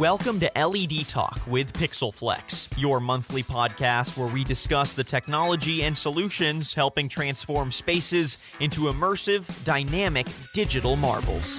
Welcome to LED Talk with PixelFlex, your monthly podcast where we discuss the technology and solutions helping transform spaces into immersive, dynamic digital marbles.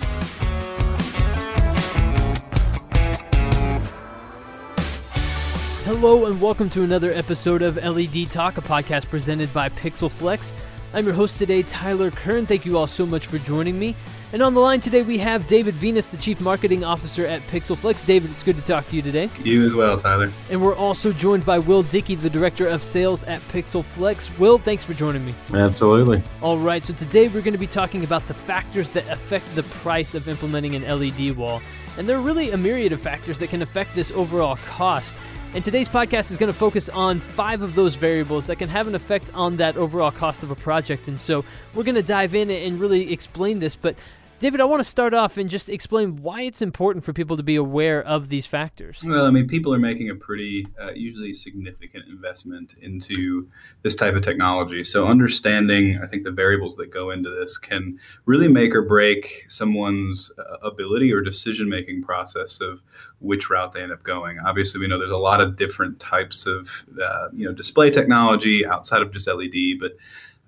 Hello, and welcome to another episode of LED Talk, a podcast presented by PixelFlex. I'm your host today, Tyler Kern. Thank you all so much for joining me. And on the line today, we have David Venus, the Chief Marketing Officer at PixelFlex. David, it's good to talk to you today. You as well, Tyler. And we're also joined by Will Dickey, the Director of Sales at PixelFlex. Will, thanks for joining me. Absolutely. All right, so today we're going to be talking about the factors that affect the price of implementing an LED wall. And there are really a myriad of factors that can affect this overall cost. And today's podcast is going to focus on five of those variables that can have an effect on that overall cost of a project. And so we're going to dive in and really explain this. But David, I want to start off and just explain why it's important for people to be aware of these factors. Well, I mean, people are making a pretty, uh, usually significant investment into this type of technology. So, understanding, I think, the variables that go into this can really make or break someone's uh, ability or decision making process of which route they end up going. Obviously, we know there's a lot of different types of, uh, you know, display technology outside of just LED, but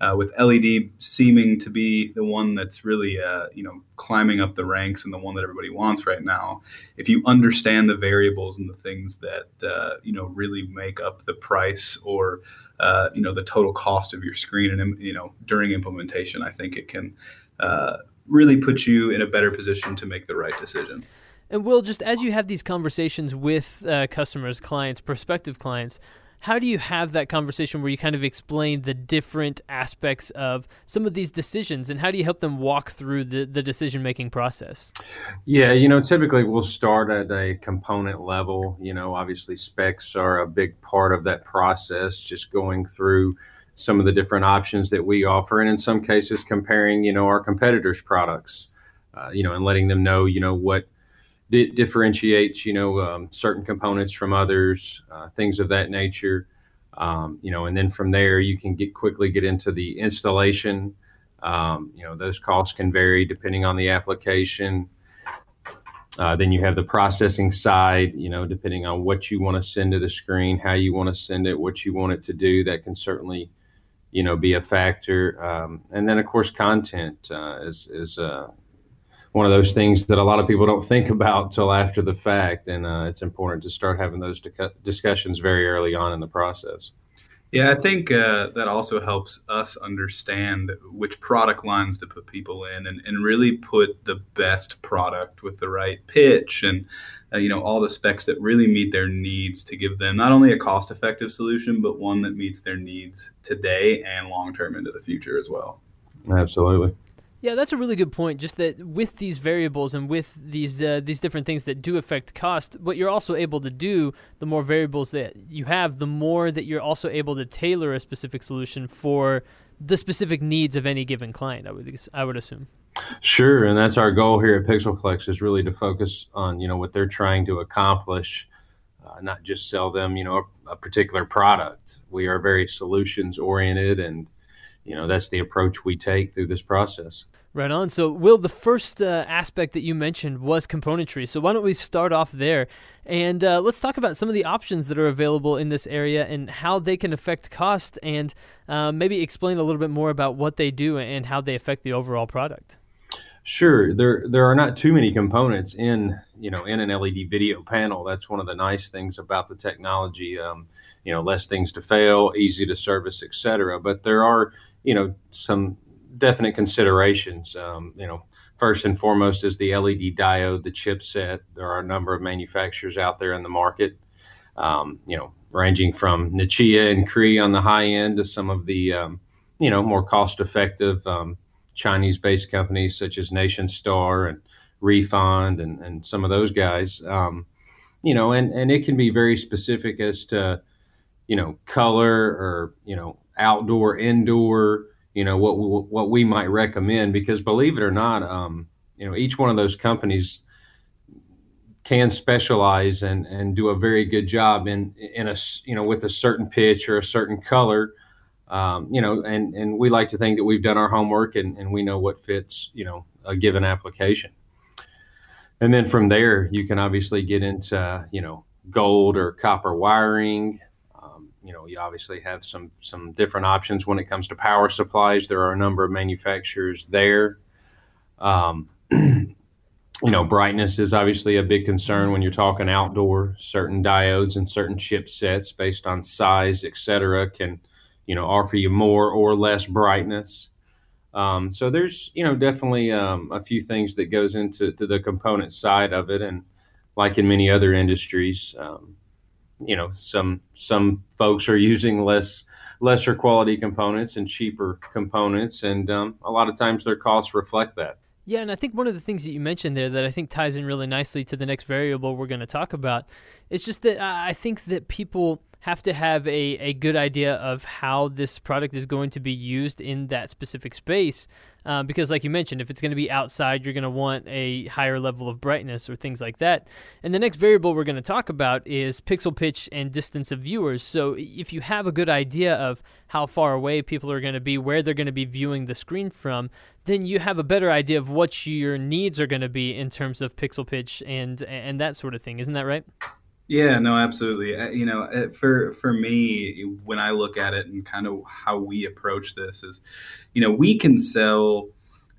uh, with LED seeming to be the one that's really, uh, you know, climbing up the ranks and the one that everybody wants right now. If you understand the variables and the things that uh, you know really make up the price or uh, you know the total cost of your screen and you know during implementation, I think it can uh, really put you in a better position to make the right decision. And Will, just as you have these conversations with uh, customers, clients, prospective clients how do you have that conversation where you kind of explain the different aspects of some of these decisions and how do you help them walk through the, the decision making process? Yeah you know typically we'll start at a component level. You know obviously specs are a big part of that process just going through some of the different options that we offer and in some cases comparing you know our competitors products uh, you know and letting them know you know what di- differentiates, you know, um, certain components from others, uh, things of that nature. Um, you know, and then from there you can get quickly get into the installation. Um, you know, those costs can vary depending on the application. Uh, then you have the processing side, you know, depending on what you want to send to the screen, how you want to send it, what you want it to do. That can certainly, you know, be a factor. Um, and then, of course, content uh, is is uh, one of those things that a lot of people don't think about till after the fact, and uh, it's important to start having those discussions very early on in the process. Yeah, I think uh, that also helps us understand which product lines to put people in, and, and really put the best product with the right pitch and uh, you know all the specs that really meet their needs to give them not only a cost-effective solution, but one that meets their needs today and long-term into the future as well. Absolutely. Yeah, that's a really good point. Just that with these variables and with these uh, these different things that do affect cost, what you're also able to do, the more variables that you have, the more that you're also able to tailor a specific solution for the specific needs of any given client. I would I would assume. Sure, and that's our goal here at PixelFlex is really to focus on you know what they're trying to accomplish, uh, not just sell them you know a, a particular product. We are very solutions oriented and you know that's the approach we take through this process Right on. So, Will, the first uh, aspect that you mentioned was componentry. So, why don't we start off there? And uh, let's talk about some of the options that are available in this area and how they can affect cost and uh, maybe explain a little bit more about what they do and how they affect the overall product. Sure. There, there are not too many components in, you know, in an LED video panel. That's one of the nice things about the technology. Um, you know, less things to fail, easy to service, etc. But there are, you know, some definite considerations. Um, you know, first and foremost is the LED diode, the chipset. There are a number of manufacturers out there in the market. Um, you know, ranging from Nichia and Cree on the high end to some of the um, you know more cost-effective um, Chinese-based companies such as Nationstar and Refond and and some of those guys. Um, you know, and and it can be very specific as to you know color or you know outdoor, indoor you know what we, what we might recommend because believe it or not um, you know each one of those companies can specialize and and do a very good job in in a you know with a certain pitch or a certain color um, you know and and we like to think that we've done our homework and, and we know what fits you know a given application and then from there, you can obviously get into you know gold or copper wiring. Um, you know, you obviously have some some different options when it comes to power supplies. There are a number of manufacturers there. Um, you know, brightness is obviously a big concern when you're talking outdoor. Certain diodes and certain chipsets, based on size, et cetera, can you know offer you more or less brightness. Um, so there's you know definitely um, a few things that goes into to the component side of it, and like in many other industries, um, you know some some folks are using less lesser quality components and cheaper components, and um, a lot of times their costs reflect that. Yeah, and I think one of the things that you mentioned there that I think ties in really nicely to the next variable we're going to talk about is just that I think that people have to have a, a good idea of how this product is going to be used in that specific space. Uh, because, like you mentioned, if it's going to be outside, you're going to want a higher level of brightness or things like that. And the next variable we're going to talk about is pixel pitch and distance of viewers. So, if you have a good idea of how far away people are going to be, where they're going to be viewing the screen from, then you have a better idea of what your needs are going to be in terms of pixel pitch and and that sort of thing. Isn't that right? Yeah, no, absolutely. Uh, you know, uh, for for me, when I look at it and kind of how we approach this is, you know, we can sell,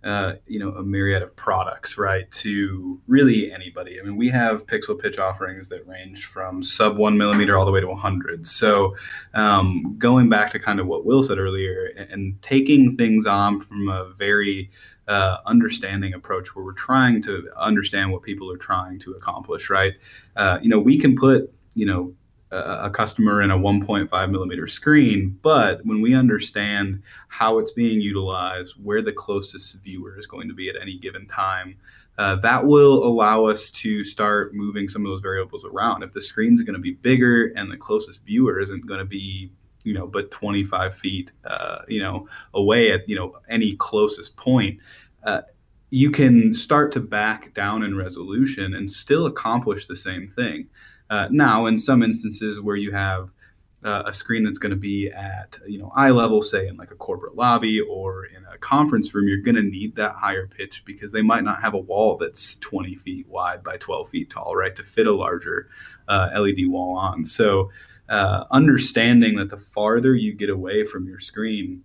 uh, you know, a myriad of products, right, to really anybody. I mean, we have pixel pitch offerings that range from sub one millimeter all the way to 100. So, um, going back to kind of what Will said earlier, and, and taking things on from a very uh, understanding approach where we're trying to understand what people are trying to accomplish, right? Uh, you know, we can put, you know, a, customer in a 1.5 millimeter screen, but when we understand how it's being utilized, where the closest viewer is going to be at any given time, uh, that will allow us to start moving some of those variables around. If the screen's going to be bigger and the closest viewer isn't going to be you know, but 25 feet, uh, you know, away at, you know, any closest point, uh, you can start to back down in resolution and still accomplish the same thing. Uh, now, in some instances where you have uh, a screen that's going to be at you know eye level, say in like a corporate lobby or in a conference room, you're going to need that higher pitch because they might not have a wall that's 20 feet wide by 12 feet tall, right, to fit a larger uh, LED wall on. So uh, understanding that the farther you get away from your screen,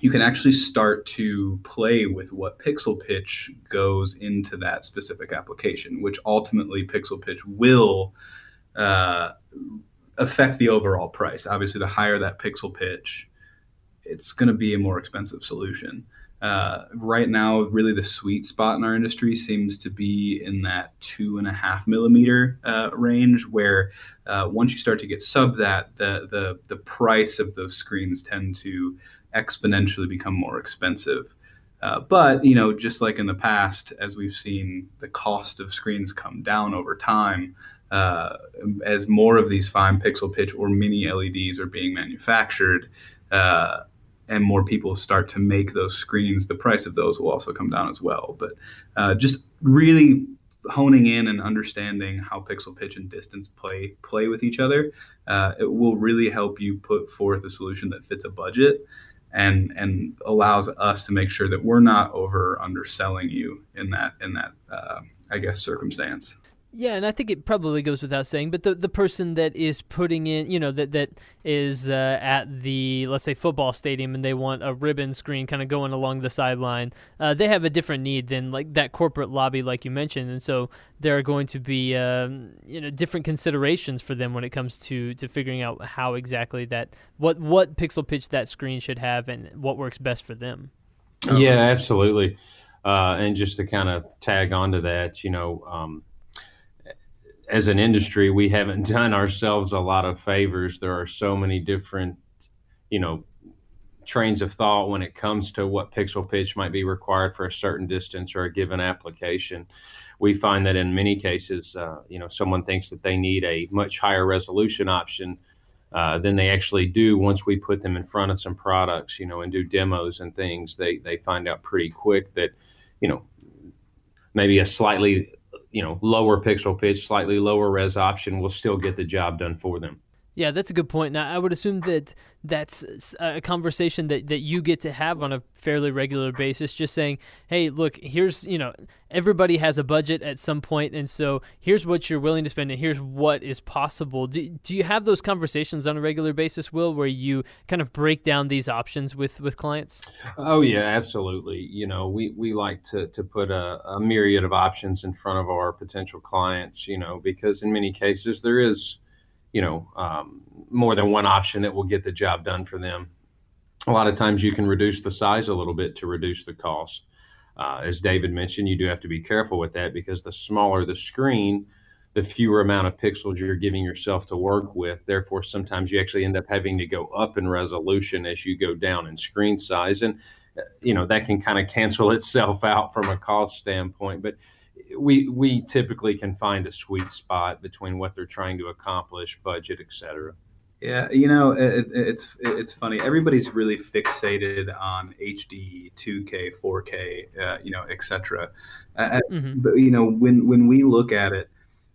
you can actually start to play with what pixel pitch goes into that specific application, which ultimately pixel pitch will uh, affect the overall price. Obviously, the higher that pixel pitch, it's going to be a more expensive solution. Uh, right now, really the sweet spot in our industry seems to be in that two and a half millimeter uh, range, where uh, once you start to get sub that, the, the the price of those screens tend to exponentially become more expensive. Uh, but you know, just like in the past, as we've seen the cost of screens come down over time, uh, as more of these fine pixel pitch or mini LEDs are being manufactured, uh, and more people start to make those screens, the price of those will also come down as well. But uh, just really honing in and understanding how pixel pitch and distance play play with each other, uh, it will really help you put forth a solution that fits a budget and and allows us to make sure that we're not over underselling you in that in that uh, I guess circumstance. Yeah, and I think it probably goes without saying, but the the person that is putting in, you know, that that is uh, at the let's say football stadium and they want a ribbon screen kind of going along the sideline, uh, they have a different need than like that corporate lobby, like you mentioned, and so there are going to be um, you know different considerations for them when it comes to to figuring out how exactly that what what pixel pitch that screen should have and what works best for them. Yeah, absolutely, uh, and just to kind of tag onto that, you know. Um, as an industry, we haven't done ourselves a lot of favors. There are so many different, you know, trains of thought when it comes to what pixel pitch might be required for a certain distance or a given application. We find that in many cases, uh, you know, someone thinks that they need a much higher resolution option uh, than they actually do. Once we put them in front of some products, you know, and do demos and things, they they find out pretty quick that, you know, maybe a slightly you know lower pixel pitch, slightly lower res option will still get the job done for them. Yeah, that's a good point. Now, I would assume that that's a conversation that, that you get to have on a fairly regular basis, just saying, hey, look, here's, you know, everybody has a budget at some point, and so here's what you're willing to spend, and here's what is possible. Do, do you have those conversations on a regular basis, Will, where you kind of break down these options with, with clients? Oh, yeah, absolutely. You know, we, we like to, to put a, a myriad of options in front of our potential clients, you know, because in many cases there is you know um, more than one option that will get the job done for them. A lot of times you can reduce the size a little bit to reduce the cost. Uh, as David mentioned, you do have to be careful with that because the smaller the screen, the fewer amount of pixels you're giving yourself to work with. Therefore, sometimes you actually end up having to go up in resolution as you go down in screen size, and uh, you know that can kind of cancel itself out from a cost standpoint. But we we typically can find a sweet spot between what they're trying to accomplish, budget, etc. Yeah, you know, it, it's it's funny. Everybody's really fixated on HD, 2K, 4K, uh, you know, etc. Uh, mm-hmm. But you know, when when we look at it,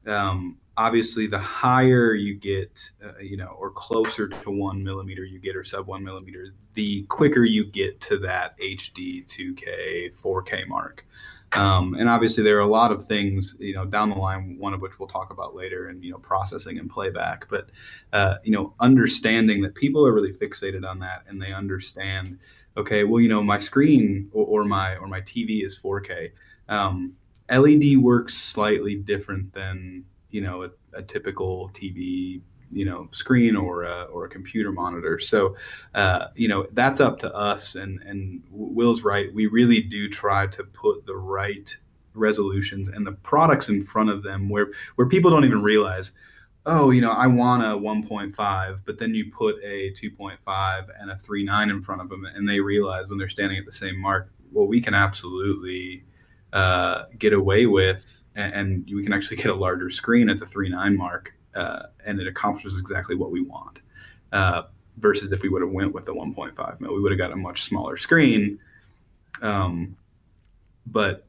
um, obviously, the higher you get, uh, you know, or closer to one millimeter you get, or sub one millimeter, the quicker you get to that HD, 2K, 4K mark. Um, and obviously, there are a lot of things, you know, down the line. One of which we'll talk about later, and you know, processing and playback. But uh, you know, understanding that people are really fixated on that, and they understand, okay, well, you know, my screen or, or my or my TV is 4K. Um, LED works slightly different than you know a, a typical TV you know screen or a, or a computer monitor. So uh, you know that's up to us and and will's right. We really do try to put the right resolutions and the products in front of them where where people don't even realize oh you know i want a 1.5 but then you put a 2.5 and a 3.9 in front of them and they realize when they're standing at the same mark well we can absolutely uh, get away with and, and we can actually get a larger screen at the 3.9 mark uh, and it accomplishes exactly what we want. Uh, versus if we would have went with the 1.5 mil, we would have got a much smaller screen. Um, but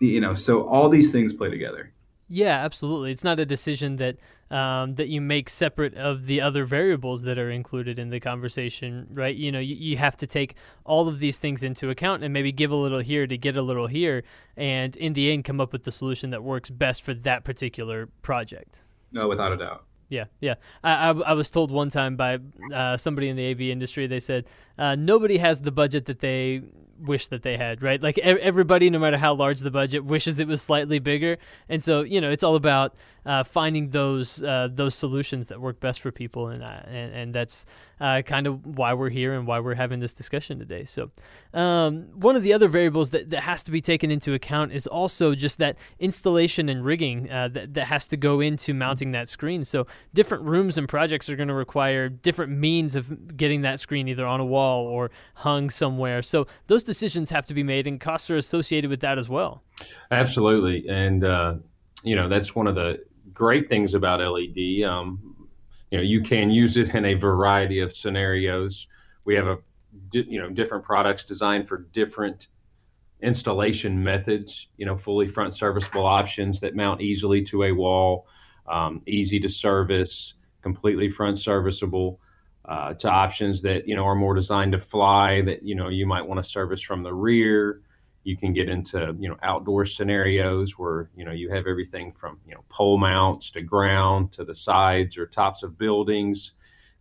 you know, so all these things play together. Yeah, absolutely. It's not a decision that um, that you make separate of the other variables that are included in the conversation, right? You know, you, you have to take all of these things into account and maybe give a little here to get a little here, and in the end, come up with the solution that works best for that particular project. No, without a doubt. Yeah, yeah. I, I, I, was told one time by uh, somebody in the AV industry, they said uh, nobody has the budget that they wish that they had, right? Like everybody, no matter how large the budget, wishes it was slightly bigger. And so, you know, it's all about uh, finding those uh, those solutions that work best for people, and uh, and, and that's uh, kind of why we're here and why we're having this discussion today. So, um, one of the other variables that, that has to be taken into account is also just that installation and rigging uh, that that has to go into mounting that screen. So, different rooms and projects are going to require different means of getting that screen either on a wall or hung somewhere. So, those decisions have to be made, and costs are associated with that as well. Absolutely, and uh, you know that's one of the great things about LED. Um, you know, you can use it in a variety of scenarios. We have a you know different products designed for different installation methods. You know, fully front serviceable options that mount easily to a wall, um, easy to service, completely front serviceable. Uh, to options that you know are more designed to fly that you know you might want to service from the rear. You can get into you know outdoor scenarios where you know you have everything from you know pole mounts to ground to the sides or tops of buildings.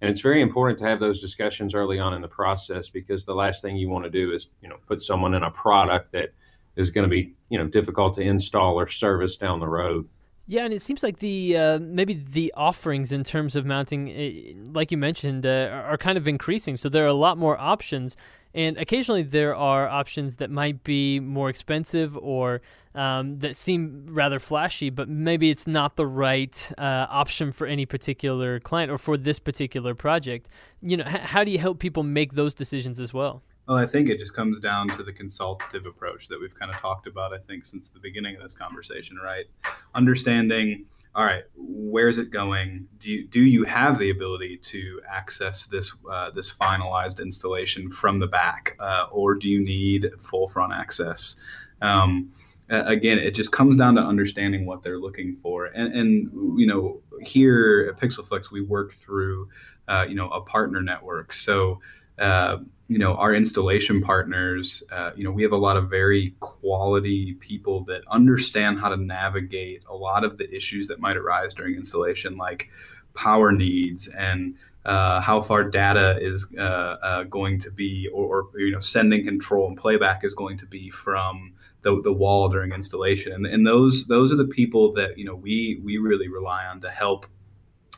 And it's very important to have those discussions early on in the process because the last thing you want to do is you know put someone in a product that is going to be you know difficult to install or service down the road yeah, and it seems like the uh, maybe the offerings in terms of mounting, eh, like you mentioned, uh, are kind of increasing. So there are a lot more options, and occasionally there are options that might be more expensive or um, that seem rather flashy, but maybe it's not the right uh, option for any particular client or for this particular project. You know, h- how do you help people make those decisions as well? Well, I think it just comes down to the consultative approach that we've kind of talked about, I think, since the beginning of this conversation, right? Understanding, all right, where's it going? Do you, do you have the ability to access this uh, this finalized installation from the back, uh, or do you need full front access? Um, again, it just comes down to understanding what they're looking for. And, and you know, here at PixelFlex, we work through, uh, you know, a partner network. So, uh, you know, our installation partners, uh, you know, we have a lot of very quality people that understand how to navigate a lot of the issues that might arise during installation, like power needs and uh, how far data is uh, uh, going to be, or, or, you know, sending control and playback is going to be from the, the wall during installation. And, and those those are the people that you know we we really rely on to help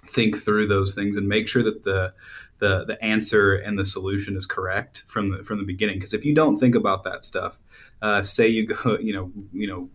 think through those things and make sure that the the the answer and the solution is correct from the from the beginning. Because if you don't think about that stuff, uh, say you go, you know, you know,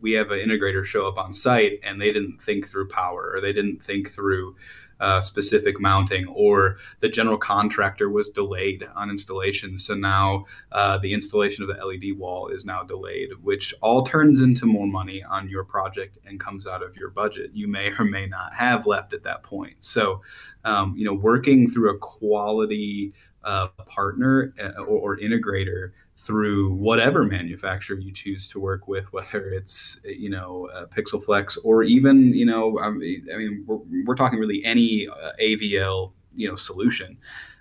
we have an integrator show up on site and they didn't think through power or they didn't think through uh, specific mounting, or the general contractor was delayed on installation. So now uh, the installation of the LED wall is now delayed, which all turns into more money on your project and comes out of your budget. You may or may not have left at that point. So, um, you know, working through a quality uh, partner uh, or, or integrator through whatever manufacturer you choose to work with, whether it's you know uh, PixelFlex or even you know I mean we're, we're talking really any uh, AVL you know solution,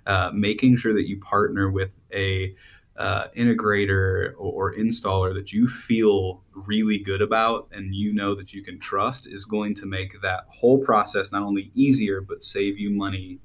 uh, making sure that you partner with a uh, integrator or, or, installer that you feel really good about and you know that you can trust is going to make that whole process not only easier but save you money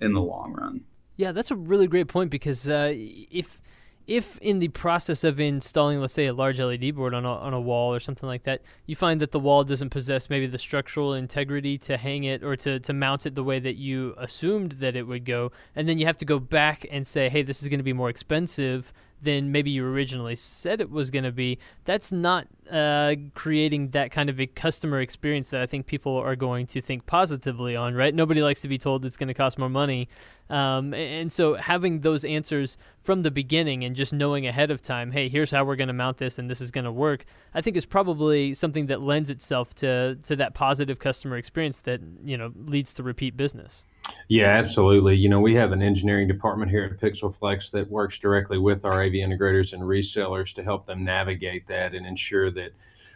in the long run. Yeah, that's a really great point because uh, if if in the process of installing, let's say, a large LED board on a, on a wall or something like that, you find that the wall doesn't possess maybe the structural integrity to hang it or to, to mount it the way that you assumed that it would go, and then you have to go back and say, hey, this is going to be more expensive than maybe you originally said it was going to be, that's not uh, creating that kind of a customer experience that I think people are going to think positively on, right? Nobody likes to be told it's going to cost more money. Um, and so having those answers from the beginning and just knowing ahead of time, hey, here's how we're going to mount this and this is going to work, I think is probably something that lends itself to, to that positive customer experience that, you know, leads to repeat business. Yeah, absolutely. You know, we have an engineering department here at PixelFlex that works directly with our AV integrators and resellers to help them navigate that and ensure that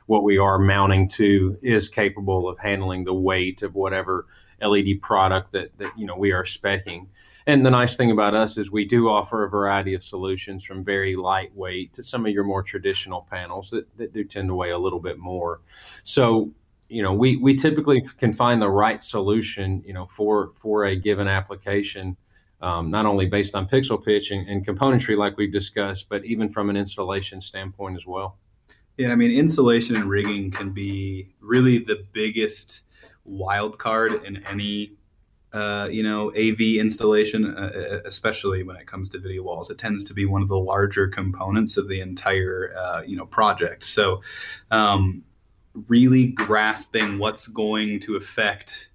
what we are mounting to is capable of handling the weight of whatever LED product that, that you know we are specing. And the nice thing about us is we do offer a variety of solutions from very lightweight to some of your more traditional panels that, that do tend to weigh a little bit more. So you know we we typically can find the right solution you know for for a given application um, not only based on pixel pitch and, and, componentry like we've discussed but even from an installation standpoint as well. Yeah i mean installation and rigging can be really the biggest wild card in any uh, you know av installation uh, especially when it comes to video walls. It tends to be one of the larger components of the entire uh, you know project. So um, really grasping what's going to affect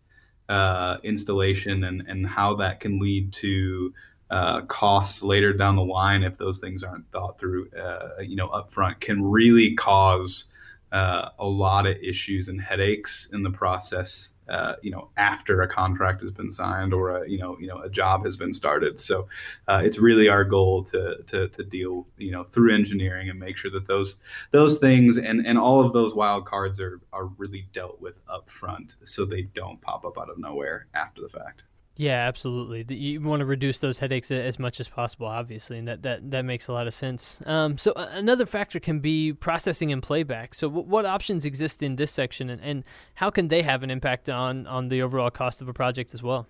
uh, installation and, and how that can lead to uh, costs later down the line if those things aren't thought through, uh, you know, upfront can really cause uh, a lot of issues and headaches in the process uh, you know after a contract has been signed or a you know you know a job has been started. So uh, it's really our goal to, to to deal you know through engineering and make sure that those those things and and all of those wild cards are are really dealt with up front so they don't pop up out of nowhere after the fact yeah, absolutely. You want to reduce those headaches as much as possible, obviously, and that that, that makes a lot of sense. Um, so another factor can be processing and playback. So w- what options exist in this section, and, and how can they have an impact on on the overall cost of a project as well?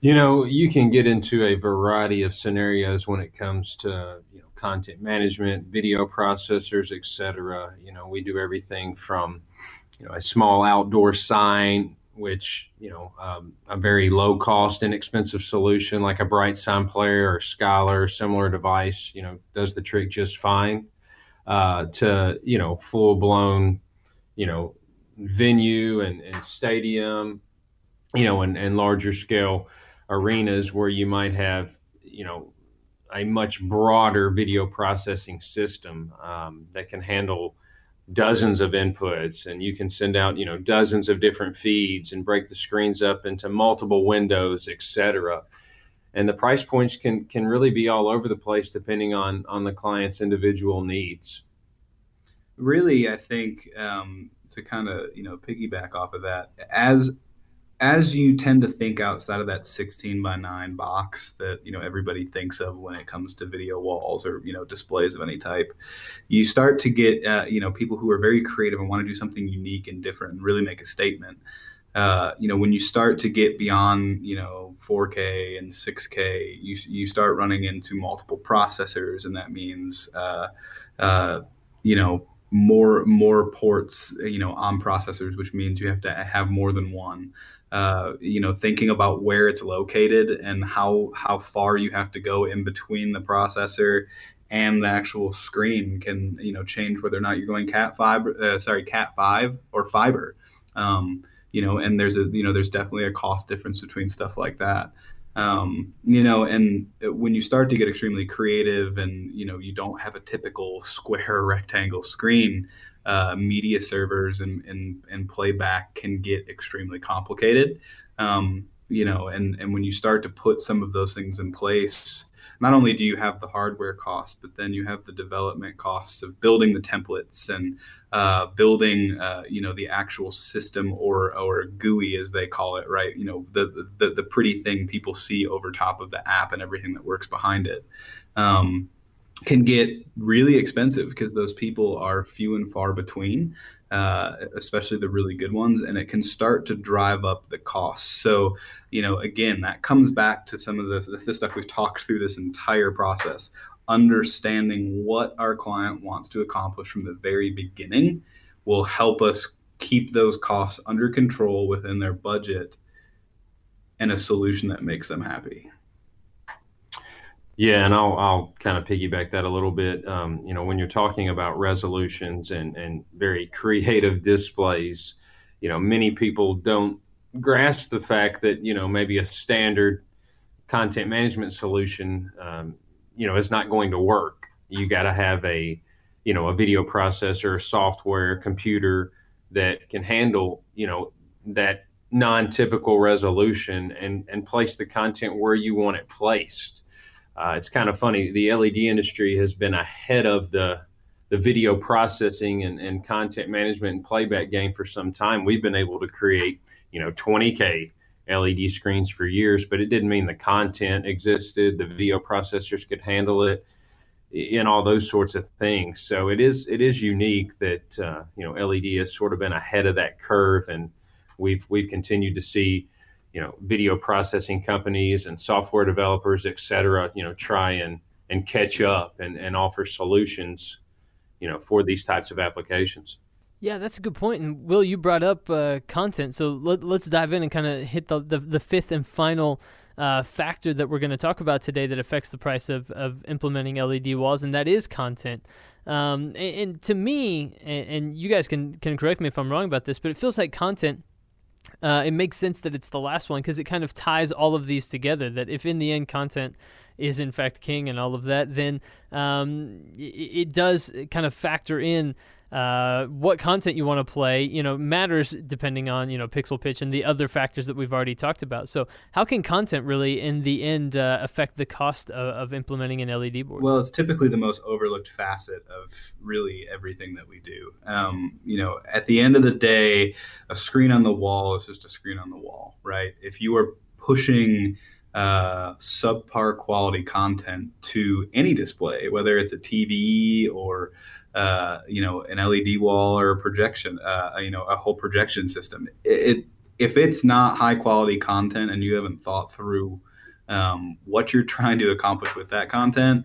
You know, you can get into a variety of scenarios when it comes to you know content management, video processors, etc. You know, we do everything from you know a small outdoor sign which you know um, a very low cost, inexpensive solution like a BrightSign player or Skylar, similar device, you know, does the trick just fine. Uh, to you know, full blown, you know, venue and, and stadium, you know, and, and larger scale arenas where you might have, you know, a much broader video processing system um, that can handle dozens of inputs and you can send out you know dozens of different feeds and break the screens up into multiple windows etc and the price points can can really be all over the place depending on on the client's individual needs. Really, I think um, to kind of you know piggyback off of that, as as you tend to think outside of that 16 by 9 box that you know everybody thinks of when it comes to video walls or you know displays of any type you start to get uh, you know people who are very creative and want to do something unique and different and really make a statement. Uh, you know when you start to get beyond you know 4k and 6k you, you start running into multiple processors and that means uh, uh you know more more ports you know on processors which means you have to have more than one uh, you know, thinking about where it's located and how how far you have to go in between the processor and the actual screen can you know change whether or not you're going cat fiber uh, sorry cat five or fiber. Um, you know and there's a you know there's definitely a cost difference between stuff like that. Um, you know and when you start to get extremely creative and you know you don't have a typical square rectangle screen uh, media servers and, and, and playback can get extremely complicated. Um, you know, and, and when you start to put some of those things in place, not only do you have the hardware costs, but then you have the development costs of building the templates and uh, building, uh, you know, the actual system or or GUI as they call it, right? You know, the the, the pretty thing people see over top of the app and everything that works behind it. Um, can get really expensive because those people are few and far between, uh, especially the really good ones, and it can start to drive up the costs. So, you know, again, that comes back to some of the, the stuff we've talked through this entire process. Understanding what our client wants to accomplish from the very beginning will help us keep those costs under control within their budget and a solution that makes them happy. Yeah, and I'll I'll kind of piggyback that a little bit. Um, you know, when you're talking about resolutions and and very creative displays, you know, many people don't grasp the fact that you know maybe a standard content management solution, um, you know, is not going to work. You got to have a you know a video processor, software, computer that can handle you know that non-typical resolution and and place the content where you want it placed uh, it's kind of funny. The LED industry has been ahead of the the video processing and, and content management and playback game for some time. We've been able to create, you know, 20K LED screens for years, but it didn't mean the content existed, the video processors could handle it, and all those sorts of things. So it is it is unique that uh, you know LED has sort of been ahead of that curve, and we've we've continued to see you know video processing companies and software developers et cetera you know try and and catch up and, and offer solutions you know for these types of applications. Yeah that's a good point. And will you brought up uh, content. So let, us dive in and kind of hit the, the, the, fifth and final uh, factor that we're going to talk about today that affects the price of, of implementing led walls and that is content. Um, and, and, to me and, and you guys can, can correct me if i'm wrong about this but it feels like content uh, it makes sense that it's the last one because it kind of ties all of these together. That if in the end content is in fact king and all of that, then um, it, it, does kind of factor in uh, what content you want to play. You know, matters depending on you know pixel pitch and the other factors that we've already talked about. So, how can content really, in the end, uh, affect the cost of, of, implementing an LED board? Well, it's typically the most overlooked facet of really everything that we do. Um, you know, at the end of the day, a screen on the wall is just a screen on the wall, right? If you are pushing uh, subpar quality content to any display, whether it's a TV or uh, you know an LED wall or a projection, uh, you know a whole projection system. It, it, if it's not high quality content and you haven't thought through um, what you're trying to accomplish with that content,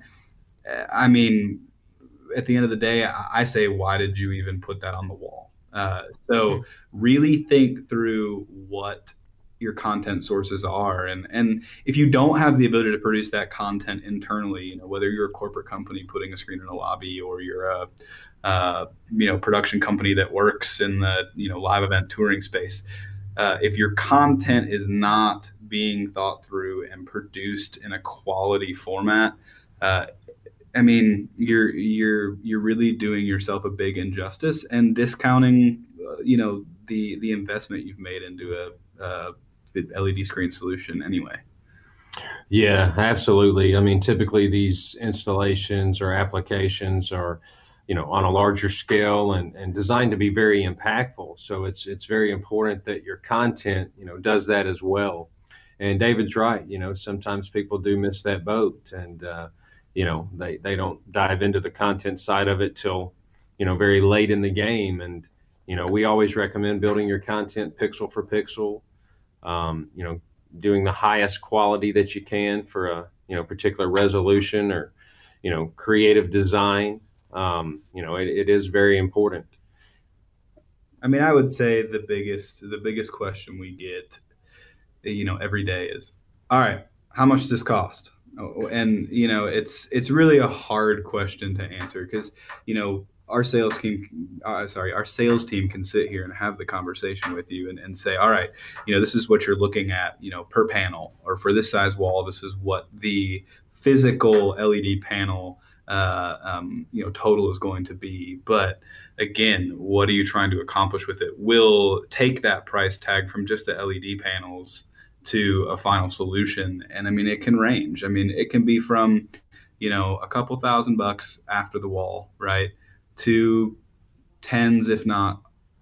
uh, I mean, at the end of the day, I say, why did you even put that on the wall? Uh, so mm-hmm. really think through what your content sources are. And and if you don't have the ability to produce that content internally you know whether you're a corporate company putting a screen in a lobby or you're a uh, you know production company that works in the you know live event touring space uh, if your content is not being thought through and produced in a quality format uh, I mean, you're you're you're really doing yourself a big injustice and discounting, uh, you know, the the investment you've made into a, a the LED screen solution anyway. Yeah, absolutely. I mean, typically these installations or applications are you know, on a larger scale and, and designed to be very impactful. So it's it's very important that your content, you know, does that as well. And David's right. You know, sometimes people do miss that boat, and uh, you know, they they don't dive into the content side of it till you know very late in the game. And you know, we always recommend building your content pixel for pixel. Um, you know, doing the highest quality that you can for a you know particular resolution or you know creative design. Um, you know it, it is very important. I mean i would say the biggest the biggest question we get you know every day is all right how much does this cost? Oh, and you know it's it's really a hard question to answer because you know our sales team uh, sorry our sales team can sit here and have the conversation with you and, and say all right you know this is what you're looking at you know per panel or for this size wall this is what the physical led panel uh, um, you know total is going to be. But again what are you trying to accomplish with it? Will take that price tag from just the led panels to a final solution. And i mean it can range. I mean it can be from you know a couple thousand bucks after the wall right to tens, if not,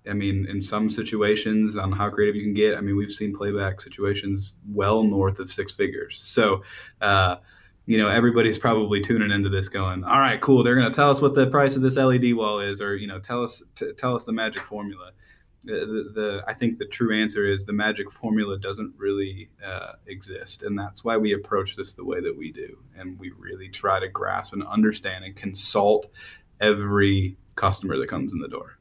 I mean, in some situations on how creative you can get. I mean, we've seen playback situations well north of six figures. So, uh, you know, everybody's probably tuning into this, going, "All right, cool. They're going to tell us what the price of this LED wall is, or you know, tell us t- tell us the magic formula." The, the, I think the true answer is the magic formula doesn't really uh, exist, and that's why we approach this the way that we do, and we really try to grasp and understand and consult every customer that comes in the door.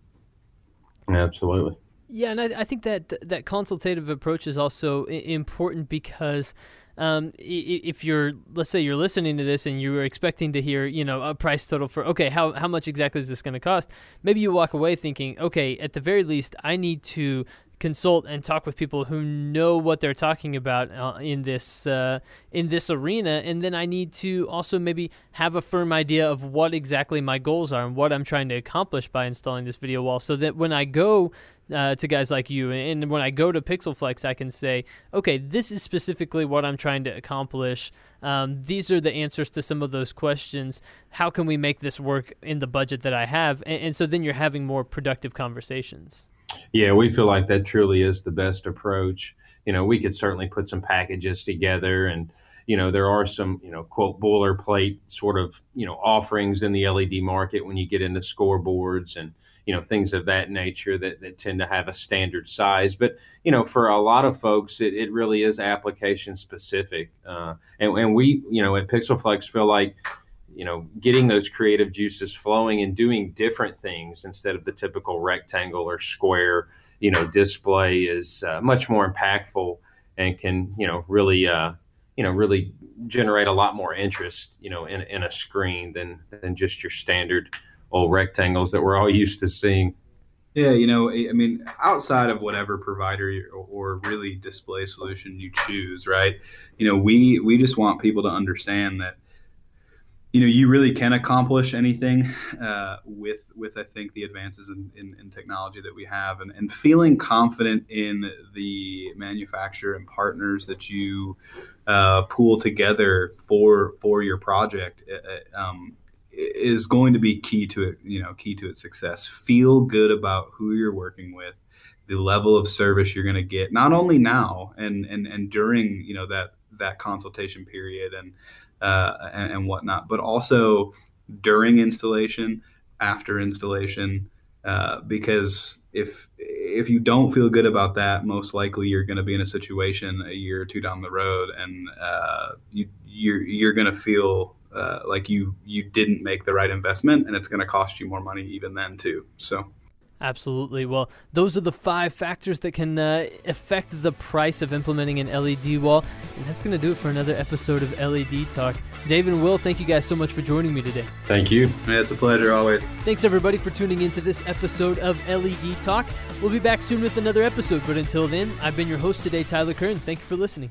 Absolutely. Yeah, and I, I think that that consultative approach is also important because um, if you're, let's say, you're listening to this and you were expecting to hear, you know, a price total for, okay, how how much exactly is this going to cost? Maybe you walk away thinking, okay, at the very least, I need to consult and talk with people who know what they're talking about uh, in this uh, in this arena, and then I need to also maybe have a firm idea of what exactly my goals are and what I'm trying to accomplish by installing this video wall, so that when I go uh, to guys like you, and when I go to PixelFlex, I can say, okay, this is specifically what I'm trying to accomplish. Um, these are the answers to some of those questions. How can we make this work in the budget that I have? and, and so then you're having more productive conversations. Yeah, we feel like that truly is the best approach. You know, we could certainly put some packages together and you know there are some you know quote boilerplate sort of you know offerings in the led market when you get into scoreboards and you know things of that nature that, that tend to have a standard size but you know for a lot of folks it, it really is application specific uh, and, and we you know at pixelflex feel like you know, getting those creative juices flowing and doing different things instead of the typical rectangle or square, you know, display is uh, much more impactful and can, you know, really, uh, you know, really generate a lot more interest, you know, in, in a screen than than just your standard old rectangles that we're all used to seeing. Yeah, you know, I mean, outside of whatever provider or really display solution you choose, right? You know, we we just want people to understand that you know you really can accomplish anything uh, with with I think the advances in, in, in, technology that we have. And, and feeling confident in the manufacturer and partners that you uh, pool together for for your project uh, uh, um, is going to be key to it you know key to its success. Feel good about who you're working with the level of service you're going to get not only now and and and during you know that that consultation period and uh, and, and, whatnot, but also during installation, after installation, uh, because if if you don't feel good about that, most likely you're going to be in a situation a year or two down the road, and uh, you you're you're going to feel uh, like you you didn't make the right investment, and it's going to cost you more money even then too. So. Absolutely. Well, those are the five factors that can uh, affect the price of implementing an LED wall. And that's going to do it for another episode of LED Talk. David and Will, thank you guys so much for joining me today. Thank you. Yeah, it's a pleasure always. Thanks, everybody, for tuning into this episode of LED Talk. We'll be back soon with another episode. But until then, I've been your host today, Tyler Kern. Thank you for listening.